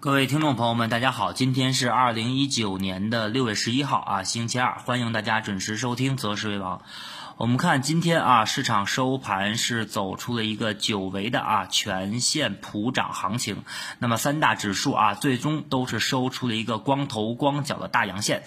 各位听众朋友们，大家好，今天是二零一九年的六月十一号啊，星期二，欢迎大家准时收听《择时为王》。我们看今天啊，市场收盘是走出了一个久违的啊全线普涨行情。那么三大指数啊，最终都是收出了一个光头光脚的大阳线。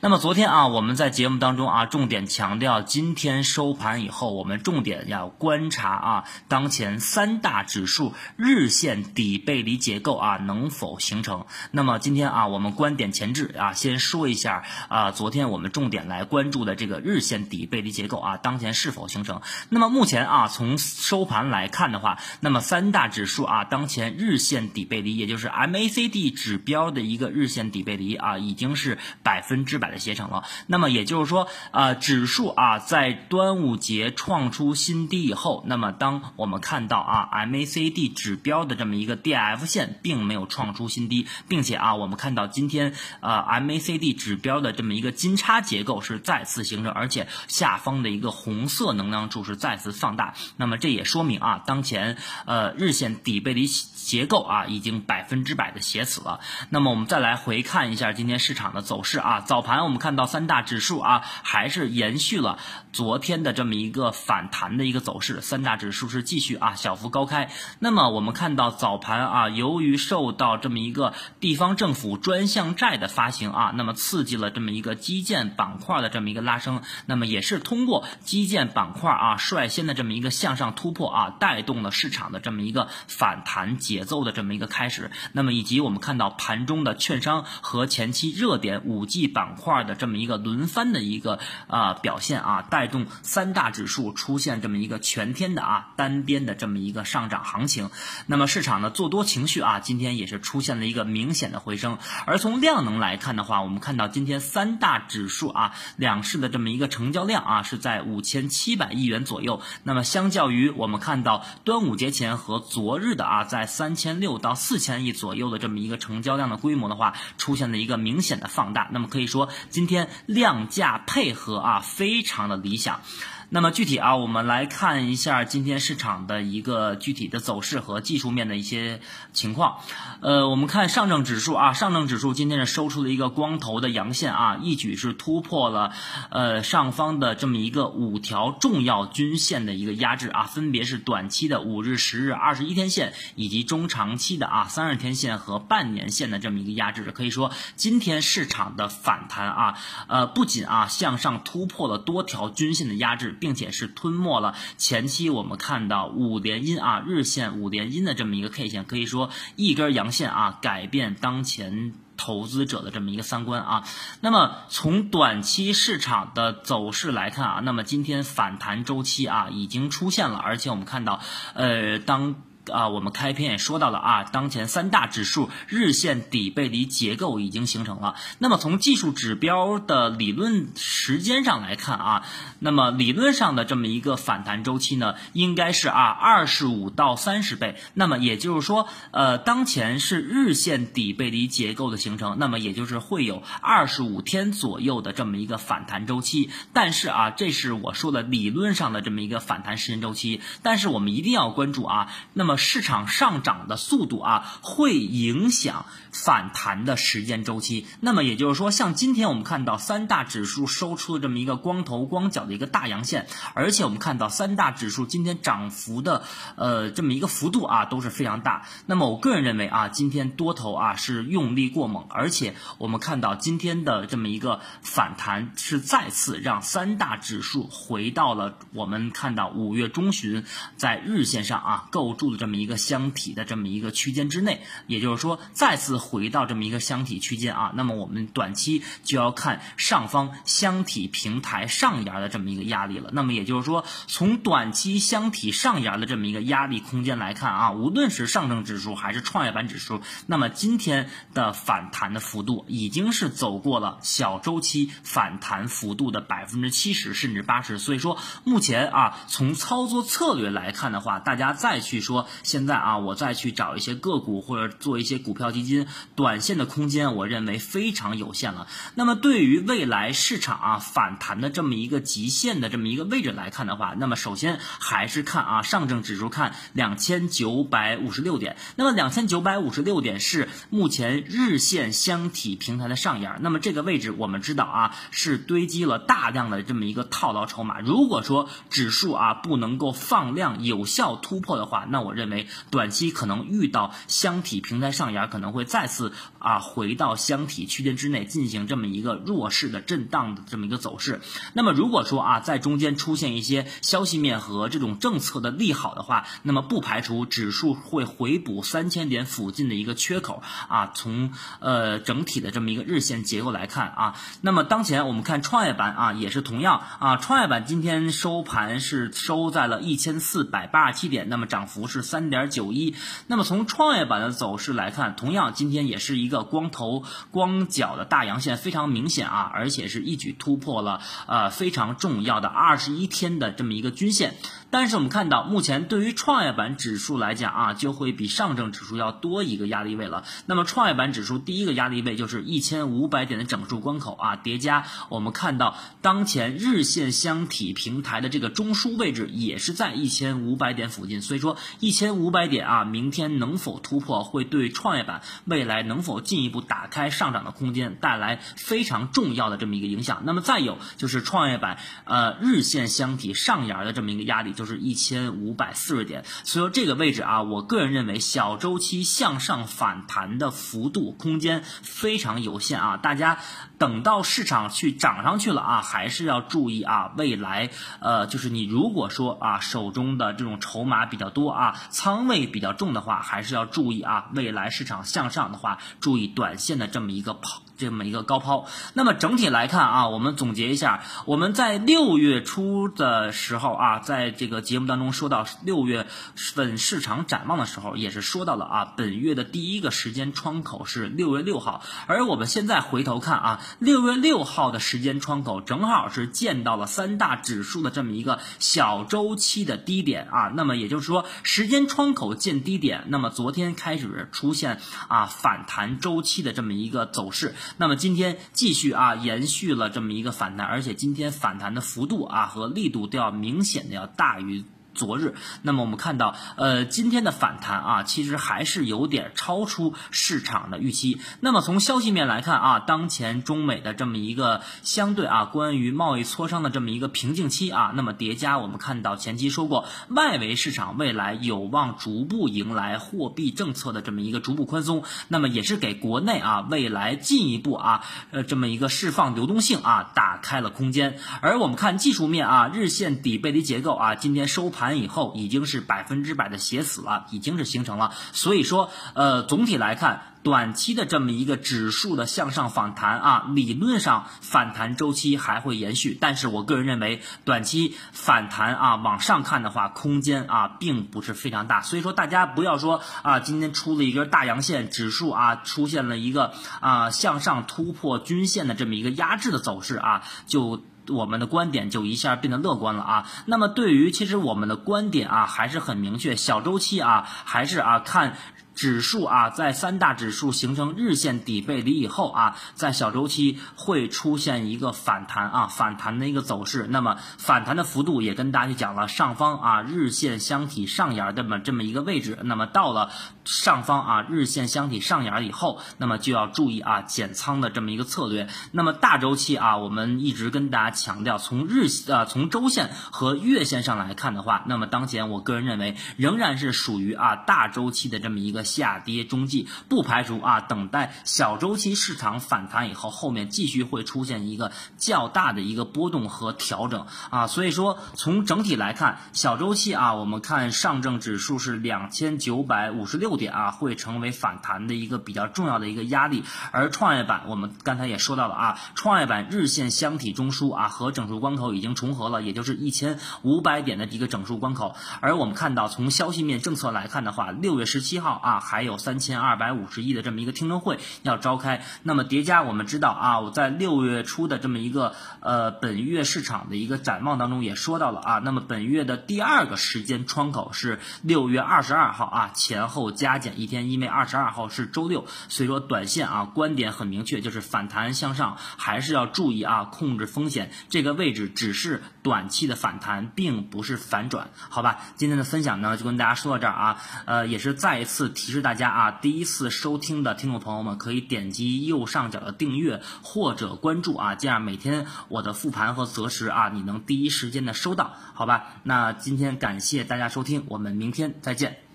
那么昨天啊，我们在节目当中啊，重点强调今天收盘以后，我们重点要观察啊，当前三大指数日线底背离结构啊能否形成。那么今天啊，我们观点前置啊，先说一下啊，昨天我们重点来关注的这个日线底背离结构啊。当前是否形成？那么目前啊，从收盘来看的话，那么三大指数啊，当前日线底背离，也就是 MACD 指标的一个日线底背离啊，已经是百分之百的形成了。那么也就是说，呃，指数啊，在端午节创出新低以后，那么当我们看到啊，MACD 指标的这么一个 DF 线并没有创出新低，并且啊，我们看到今天呃 MACD 指标的这么一个金叉结构是再次形成，而且下方的一个。红色能量柱是再次放大，那么这也说明啊，当前呃日线底背离结构啊已经百分之百的写死了。那么我们再来回看一下今天市场的走势啊，早盘我们看到三大指数啊还是延续了昨天的这么一个反弹的一个走势，三大指数是继续啊小幅高开。那么我们看到早盘啊，由于受到这么一个地方政府专项债的发行啊，那么刺激了这么一个基建板块的这么一个拉升，那么也是通过。基建板块啊，率先的这么一个向上突破啊，带动了市场的这么一个反弹节奏的这么一个开始。那么以及我们看到盘中的券商和前期热点五 G 板块的这么一个轮番的一个啊表现啊，带动三大指数出现这么一个全天的啊单边的这么一个上涨行情。那么市场的做多情绪啊，今天也是出现了一个明显的回升。而从量能来看的话，我们看到今天三大指数啊两市的这么一个成交量啊是在。五千七百亿元左右，那么相较于我们看到端午节前和昨日的啊，在三千六到四千亿左右的这么一个成交量的规模的话，出现了一个明显的放大。那么可以说，今天量价配合啊，非常的理想。那么具体啊，我们来看一下今天市场的一个具体的走势和技术面的一些情况。呃，我们看上证指数啊，上证指数今天是收出了一个光头的阳线啊，一举是突破了呃上方的这么一个五条重要均线的一个压制啊，分别是短期的五日、十日、二十一天线，以及中长期的啊三十天线和半年线的这么一个压制。可以说，今天市场的反弹啊，呃，不仅啊向上突破了多条均线的压制。并且是吞没了前期我们看到五连阴啊日线五连阴的这么一个 K 线，可以说一根阳线啊改变当前投资者的这么一个三观啊。那么从短期市场的走势来看啊，那么今天反弹周期啊已经出现了，而且我们看到呃当。啊，我们开篇也说到了啊，当前三大指数日线底背离结构已经形成了。那么从技术指标的理论时间上来看啊，那么理论上的这么一个反弹周期呢，应该是啊二十五到三十倍。那么也就是说，呃，当前是日线底背离结构的形成，那么也就是会有二十五天左右的这么一个反弹周期。但是啊，这是我说的理论上的这么一个反弹时间周期。但是我们一定要关注啊，那么。市场上涨的速度啊，会影响反弹的时间周期。那么也就是说，像今天我们看到三大指数收出了这么一个光头光脚的一个大阳线，而且我们看到三大指数今天涨幅的呃这么一个幅度啊都是非常大。那么我个人认为啊，今天多头啊是用力过猛，而且我们看到今天的这么一个反弹是再次让三大指数回到了我们看到五月中旬在日线上啊构筑的这。这么一个箱体的这么一个区间之内，也就是说再次回到这么一个箱体区间啊，那么我们短期就要看上方箱体平台上沿的这么一个压力了。那么也就是说，从短期箱体上沿的这么一个压力空间来看啊，无论是上证指数还是创业板指数，那么今天的反弹的幅度已经是走过了小周期反弹幅度的百分之七十甚至八十。所以说，目前啊，从操作策略来看的话，大家再去说。现在啊，我再去找一些个股或者做一些股票基金，短线的空间我认为非常有限了。那么对于未来市场啊反弹的这么一个极限的这么一个位置来看的话，那么首先还是看啊上证指数看两千九百五十六点，那么两千九百五十六点是目前日线箱体平台的上沿，那么这个位置我们知道啊是堆积了大量的这么一个套牢筹码，如果说指数啊不能够放量有效突破的话，那我认为短期可能遇到箱体平台上沿可能会再次啊回到箱体区间之内进行这么一个弱势的震荡的这么一个走势。那么如果说啊在中间出现一些消息面和这种政策的利好的话，那么不排除指数会回补三千点附近的一个缺口啊。从呃整体的这么一个日线结构来看啊，那么当前我们看创业板啊也是同样啊，创业板今天收盘是收在了一千四百八十七点，那么涨幅是三点九一。那么从创业板的走势来看，同样今天也是一个光头光脚的大阳线，非常明显啊，而且是一举突破了呃非常重要的二十一天的这么一个均线。但是我们看到，目前对于创业板指数来讲啊，就会比上证指数要多一个压力位了。那么创业板指数第一个压力位就是一千五百点的整数关口啊，叠加我们看到当前日线箱体平台的这个中枢位置也是在一千五百点附近，所以说一千五百点啊，明天能否突破，会对创业板未来能否进一步打开上涨的空间带来非常重要的这么一个影响。那么再有就是创业板呃日线箱体上沿的这么一个压力。就是一千五百四十点，所以说这个位置啊，我个人认为小周期向上反弹的幅度空间非常有限啊，大家等到市场去涨上去了啊，还是要注意啊，未来呃，就是你如果说啊手中的这种筹码比较多啊，仓位比较重的话，还是要注意啊，未来市场向上的话，注意短线的这么一个跑。这么一个高抛，那么整体来看啊，我们总结一下，我们在六月初的时候啊，在这个节目当中说到六月份市场展望的时候，也是说到了啊，本月的第一个时间窗口是六月六号，而我们现在回头看啊，六月六号的时间窗口正好是见到了三大指数的这么一个小周期的低点啊，那么也就是说时间窗口见低点，那么昨天开始出现啊反弹周期的这么一个走势。那么今天继续啊，延续了这么一个反弹，而且今天反弹的幅度啊和力度都要明显的要大于。昨日，那么我们看到，呃，今天的反弹啊，其实还是有点超出市场的预期。那么从消息面来看啊，当前中美的这么一个相对啊，关于贸易磋商的这么一个瓶颈期啊，那么叠加我们看到前期说过，外围市场未来有望逐步迎来货币政策的这么一个逐步宽松，那么也是给国内啊未来进一步啊，呃，这么一个释放流动性啊，打开了空间。而我们看技术面啊，日线底背离结构啊，今天收盘。完以后已经是百分之百的写死了，已经是形成了。所以说，呃，总体来看，短期的这么一个指数的向上反弹啊，理论上反弹周期还会延续。但是我个人认为，短期反弹啊，往上看的话，空间啊，并不是非常大。所以说，大家不要说啊，今天出了一根大阳线，指数啊出现了一个啊向上突破均线的这么一个压制的走势啊，就。我们的观点就一下变得乐观了啊。那么对于其实我们的观点啊还是很明确，小周期啊还是啊看。指数啊，在三大指数形成日线底背离以后啊，在小周期会出现一个反弹啊，反弹的一个走势。那么反弹的幅度也跟大家去讲了，上方啊日线箱体上沿这么这么一个位置。那么到了上方啊日线箱体上沿以后，那么就要注意啊减仓的这么一个策略。那么大周期啊，我们一直跟大家强调，从日呃从周线和月线上来看的话，那么当前我个人认为仍然是属于啊大周期的这么一个。下跌中继，不排除啊，等待小周期市场反弹以后，后面继续会出现一个较大的一个波动和调整啊。所以说，从整体来看，小周期啊，我们看上证指数是两千九百五十六点啊，会成为反弹的一个比较重要的一个压力。而创业板，我们刚才也说到了啊，创业板日线箱体中枢啊和整数关口已经重合了，也就是一千五百点的一个整数关口。而我们看到，从消息面政策来看的话，六月十七号啊。还有三千二百五十亿的这么一个听证会要召开。那么叠加我们知道啊，我在六月初的这么一个呃本月市场的一个展望当中也说到了啊，那么本月的第二个时间窗口是六月二十二号啊，前后加减一天，因为二十二号是周六，所以说短线啊观点很明确，就是反弹向上，还是要注意啊，控制风险。这个位置只是短期的反弹，并不是反转，好吧？今天的分享呢就跟大家说到这儿啊，呃，也是再一次提提示大家啊，第一次收听的听众朋友们可以点击右上角的订阅或者关注啊，这样每天我的复盘和择时啊，你能第一时间的收到，好吧？那今天感谢大家收听，我们明天再见。